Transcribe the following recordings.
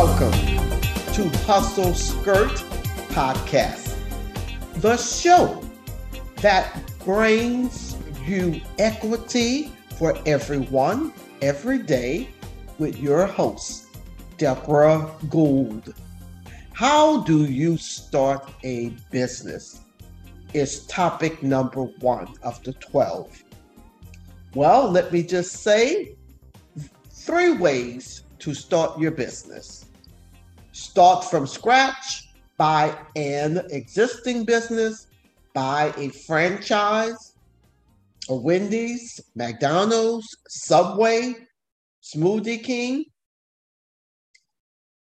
Welcome to Hustle Skirt Podcast, the show that brings you equity for everyone every day with your host, Debra Gould. How do you start a business? Is topic number one of the 12. Well, let me just say three ways to start your business. Start from scratch, buy an existing business, buy a franchise, a Wendy's, McDonald's, Subway, Smoothie King.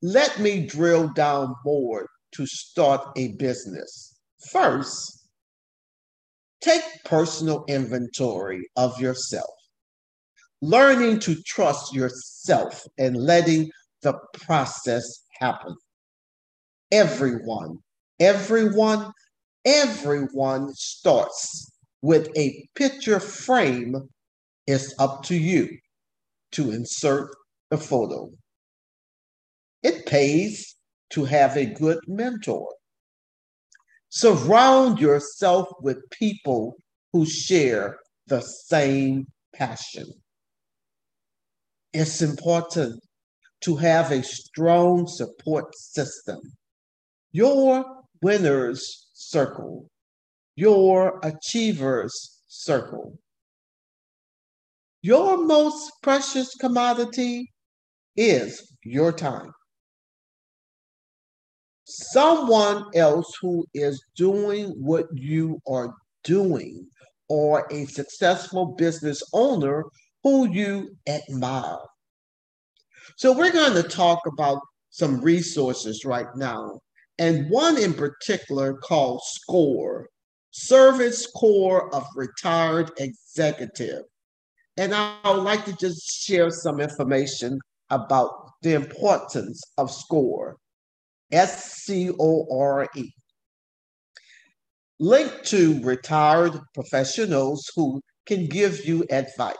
Let me drill down more to start a business. First, take personal inventory of yourself learning to trust yourself and letting the process happen. Everyone, everyone, everyone starts with a picture frame. It's up to you to insert the photo. It pays to have a good mentor. Surround yourself with people who share the same passion it's important to have a strong support system. Your winners circle, your achievers circle. Your most precious commodity is your time. Someone else who is doing what you are doing, or a successful business owner who you admire. So, we're going to talk about some resources right now, and one in particular called SCORE Service Corps of Retired Executive. And I would like to just share some information about the importance of SCORE. S C O R E. Linked to retired professionals who can give you advice.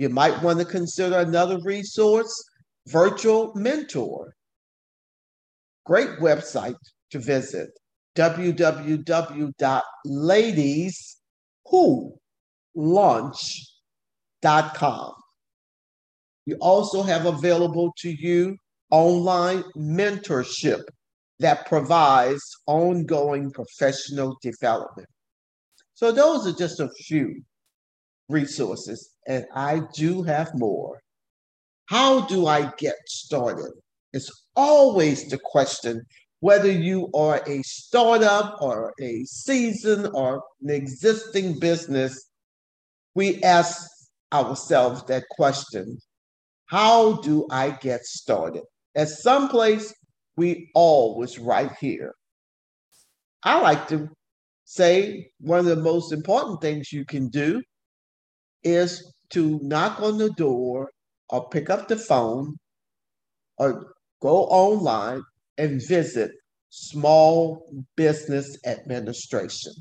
You might want to consider another resource, Virtual Mentor. Great website to visit www.ladieswholaunch.com. You also have available to you online mentorship that provides ongoing professional development. So, those are just a few resources, and I do have more. How do I get started? It's always the question whether you are a startup or a season or an existing business. We ask ourselves that question How do I get started? At some place, we always right here. I like to say one of the most important things you can do is to knock on the door or pick up the phone or go online and visit Small Business Administration.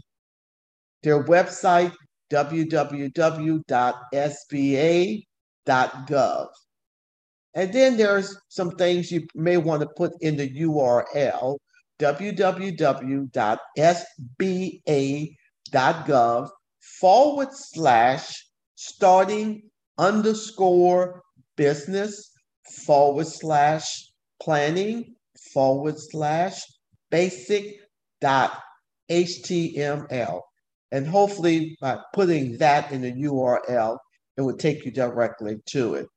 Their website, www.sba.gov. And then there's some things you may want to put in the URL, www.sba.gov forward slash starting underscore business forward slash planning forward slash basic dot html and hopefully by putting that in the url it would take you directly to it.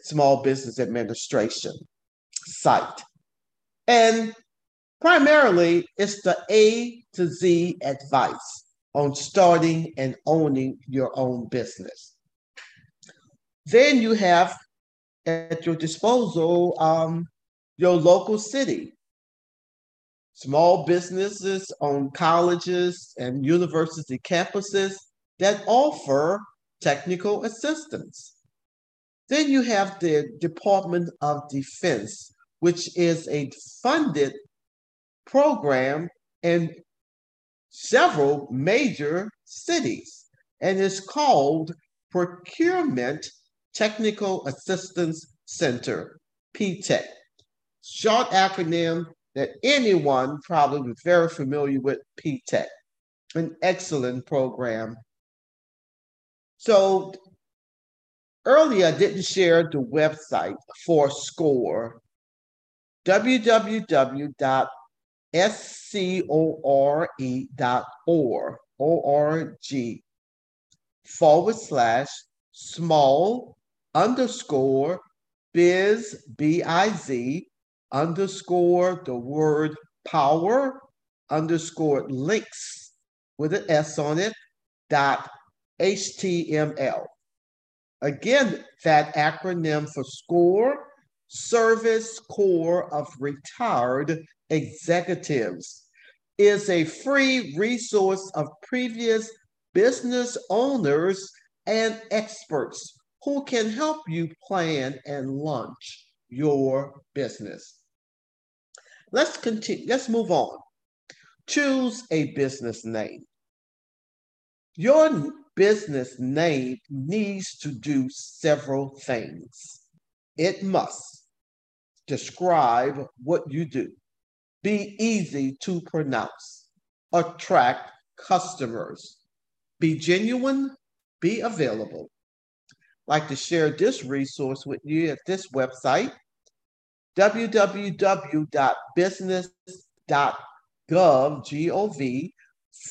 Small business administration site. And primarily it's the a to z advice on starting and owning your own business. Then you have at your disposal um, your local city. Small businesses on colleges and university campuses that offer technical assistance. Then you have the Department of Defense, which is a funded program and several major cities and is called Procurement Technical Assistance Center, PTAC. short acronym that anyone probably is very familiar with PTAC, an excellent program. So earlier I didn't share the website for SCORE, www.score.org, O-R-G, forward slash small underscore biz, B-I-Z, underscore the word power, underscore links with an S on it, dot HTML. Again, that acronym for SCORE, Service Corps of Retired Executives, is a free resource of previous business owners and experts who can help you plan and launch your business. Let's continue. Let's move on. Choose a business name. Your business name needs to do several things. It must describe what you do, be easy to pronounce, attract customers, be genuine, be available. Like to share this resource with you at this website, www.business.gov,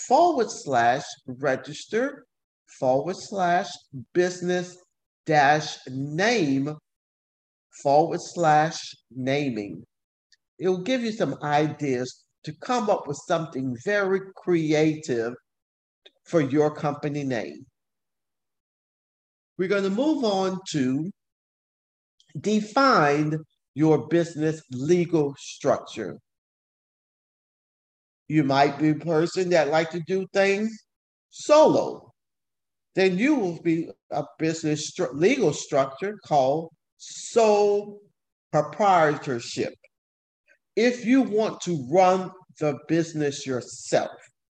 forward slash register forward slash business dash name forward slash naming. It will give you some ideas to come up with something very creative for your company name. We're going to move on to define your business legal structure. You might be a person that like to do things solo. Then you will be a business stru- legal structure called sole proprietorship. If you want to run the business yourself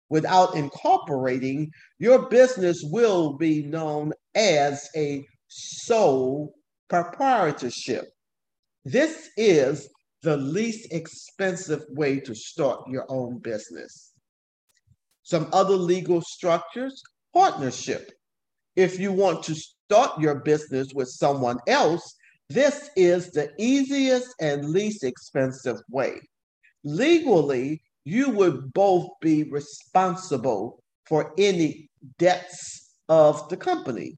without incorporating, your business will be known as a sole proprietorship. This is the least expensive way to start your own business. Some other legal structures, partnership. If you want to start your business with someone else, this is the easiest and least expensive way. Legally, you would both be responsible for any debts of the company.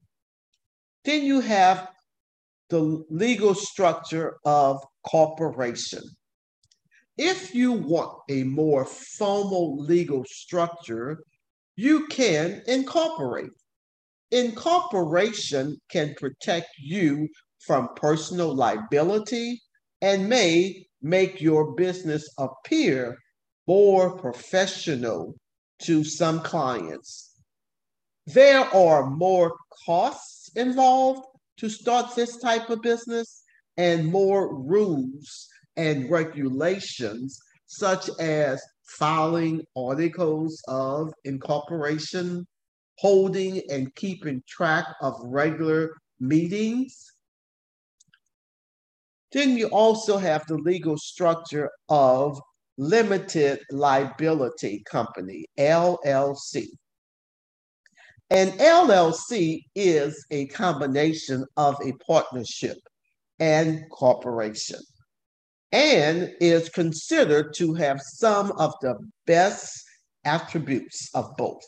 Then you have the legal structure of corporation. If you want a more formal legal structure, you can incorporate. Incorporation can protect you from personal liability and may make your business appear more professional to some clients. There are more costs involved to start this type of business and more rules and regulations, such as filing articles of incorporation, holding and keeping track of regular meetings. Then you also have the legal structure of limited liability company, LLC. An LLC is a combination of a partnership and corporation and is considered to have some of the best attributes of both,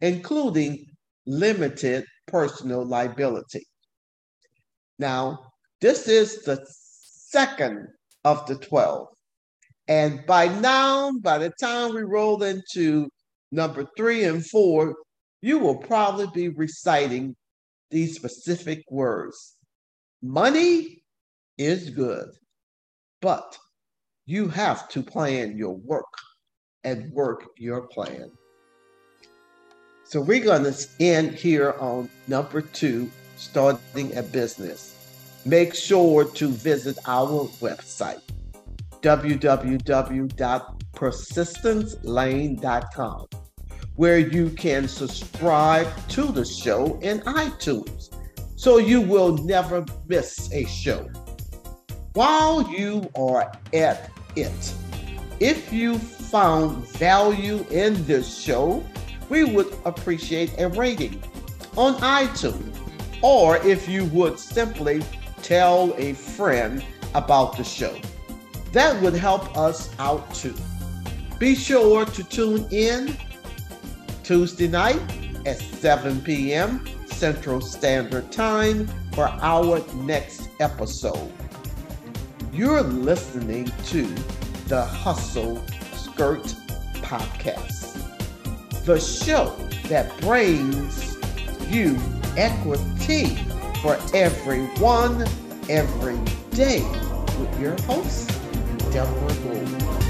including limited personal liability. Now, this is the second of the 12. And by now, by the time we roll into number three and four, you will probably be reciting these specific words. Money is good, but you have to plan your work and work your plan. So we're going to end here on number two, starting a business. Make sure to visit our website, www.persistencelane.com, where you can subscribe to the show in iTunes so you will never miss a show. While you are at it, if you found value in this show, we would appreciate a rating on iTunes. Or if you would simply tell a friend about the show, that would help us out too. Be sure to tune in Tuesday night at 7 p.m. Central Standard Time for our next episode. You're listening to the Hustle Skirt Podcast, the show that brings you equity for everyone every day with your host, Debra Gould.